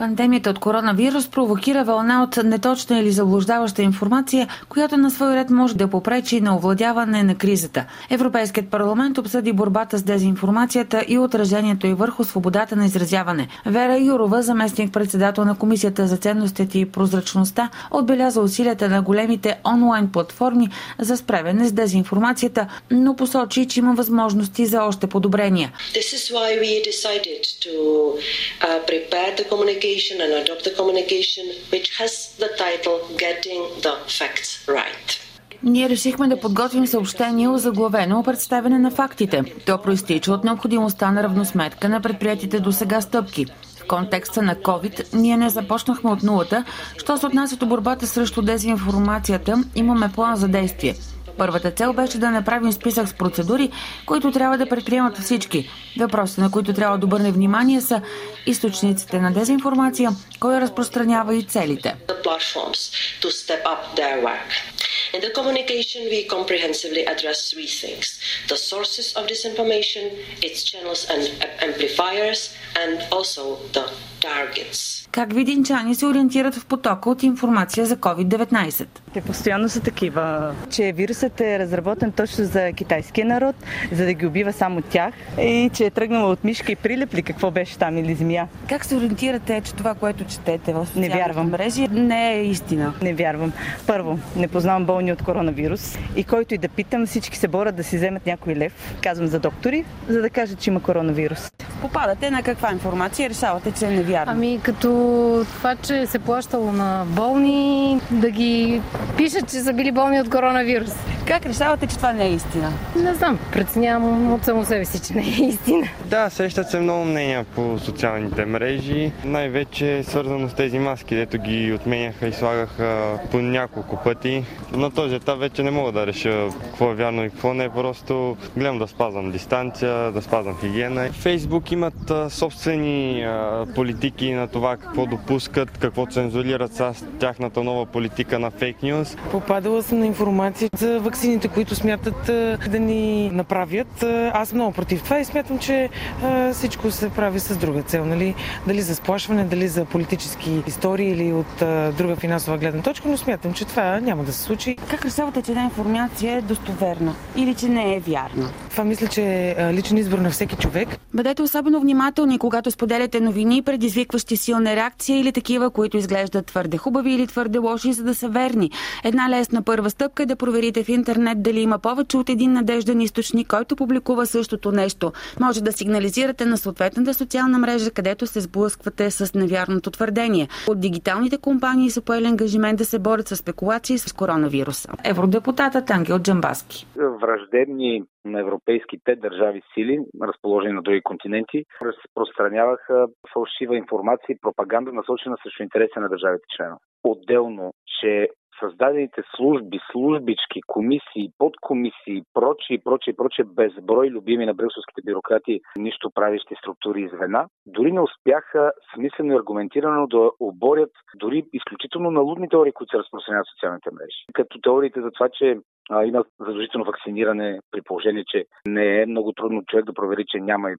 Пандемията от коронавирус провокира вълна от неточна или заблуждаваща информация, която на свой ред може да попречи на овладяване на кризата. Европейският парламент обсъди борбата с дезинформацията и отражението и върху свободата на изразяване. Вера Юрова, заместник председател на Комисията за ценностите и прозрачността, отбеляза усилията на големите онлайн платформи за справяне с дезинформацията, но посочи, че има възможности за още подобрения. This is why we communication and adopt the communication which has the title Getting the Facts Right. Ние решихме да подготвим съобщение заглавено представяне на фактите. То проистича от необходимостта на равносметка на предприятите до сега стъпки. В контекста на COVID ние не започнахме от нулата. Що се отнася до борбата срещу дезинформацията, имаме план за действие – Първата цел беше да направим списък с процедури, които трябва да предприемат всички. Въпросите, на които трябва да обърне внимание са източниците на дезинформация, кой разпространява и целите. In the communication, we comprehensively address three things the sources of disinformation, its channels and amplifiers, and also the targets. Как видинчани се ориентират в потока от информация за COVID-19? Те постоянно са такива, че вирусът е разработен точно за китайския народ, за да ги убива само тях и че е тръгнала от мишка и прилепли какво беше там или змия. Как се ориентирате, че това, което четете в не вярвам. мрежи, не е истина? Не вярвам. Първо, не познавам болни от коронавирус и който и да питам, всички се борят да си вземат някой лев, казвам за доктори, за да кажат, че има коронавирус. Попадате на каква информация решавате, че е невярно? Ами като това, че се плащало на болни, да ги пишат, че са били болни от коронавирус. Как решавате, че това не е истина? Не знам, преценявам от само себе си, че не е истина. Да, срещат се много мнения по социалните мрежи. Най-вече е свързано с тези маски, дето ги отменяха и слагаха по няколко пъти. На този етап вече не мога да реша какво е вярно и какво не. Просто гледам да спазвам дистанция, да спазвам хигиена. Фейсбук имат собствени политики на това какво допускат, какво цензурират с тяхната нова политика на фейк нюз. Попадала съм на информация за ваксините, които смятат да ни направят. Аз съм много против това и смятам, че всичко се прави с друга цел. Нали? Дали за сплашване, дали за политически истории или от друга финансова гледна точка, но смятам, че това няма да се случи. Как решавате, че една информация е достоверна или че не е вярна? Това мисля, че е личен избор на всеки човек. Бъдете особено внимателни, когато споделяте новини, предизвикващи силна реакция или такива, които изглеждат твърде хубави или твърде лоши, за да са верни. Една лесна първа стъпка е да проверите в интернет дали има повече от един надежден източник, който публикува същото нещо. Може да сигнализирате на съответната социална мрежа, където се сблъсквате с невярното твърдение. От дигиталните компании са поели ангажимент да се борят с спекулации с коронавируса. Евродепутатът Ангел Джамбаски. Враждебни на европейските държави сили, разположени на други континенти, разпространяваха фалшива информация и пропаганда, насочена срещу интереси на държавите члена. Отделно, че създадените служби, службички, комисии, подкомисии, прочие, прочие, прочие, безброй любими на брюкселските бюрократи, нищо правещи структури и звена, дори не успяха смислено и аргументирано да оборят дори изключително налудни теории, които се разпространяват в социалните мрежи. Като теориите за това, че а, има задължително вакциниране при положение, че не е много трудно човек да провери, че няма и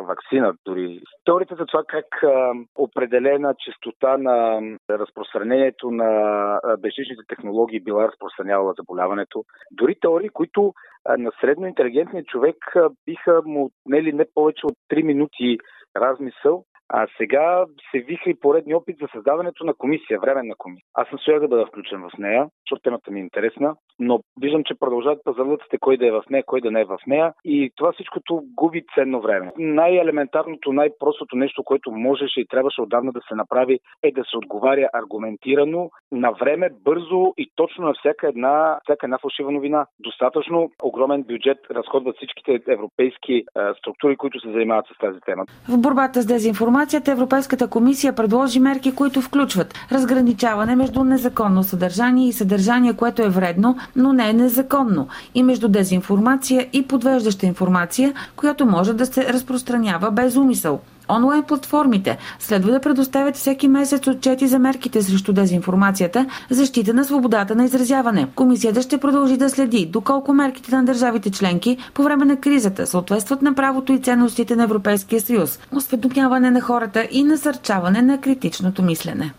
вакцина. Дори теорията за това как а, определена частота на разпространението на безжичните технологии била разпространявала заболяването. Дори теории, които а, на средно интелигентният човек а, биха му отнели не повече от 3 минути размисъл, а сега се виха и поредни опит за създаването на комисия, временна комисия. Аз съм стоя да бъда включен в нея, защото темата ми е интересна, но виждам, че продължават пазарлъците кой да е в нея, кой да не е в нея и това всичкото губи ценно време. Най-елементарното, най-простото нещо, което можеше и трябваше отдавна да се направи е да се отговаря аргументирано, на време, бързо и точно на всяка една, всяка една фалшива новина. Достатъчно огромен бюджет разходват всичките европейски е, структури, които се занимават с тази тема. В борбата с дезинформация информацията Европейската комисия предложи мерки, които включват разграничаване между незаконно съдържание и съдържание, което е вредно, но не е незаконно, и между дезинформация и подвеждаща информация, която може да се разпространява без умисъл. Онлайн платформите следва да предоставят всеки месец отчети за мерките срещу дезинформацията, защита на свободата на изразяване. Комисията ще продължи да следи доколко мерките на държавите членки по време на кризата съответстват на правото и ценностите на Европейския съюз, осведомяване на хората и насърчаване на критичното мислене.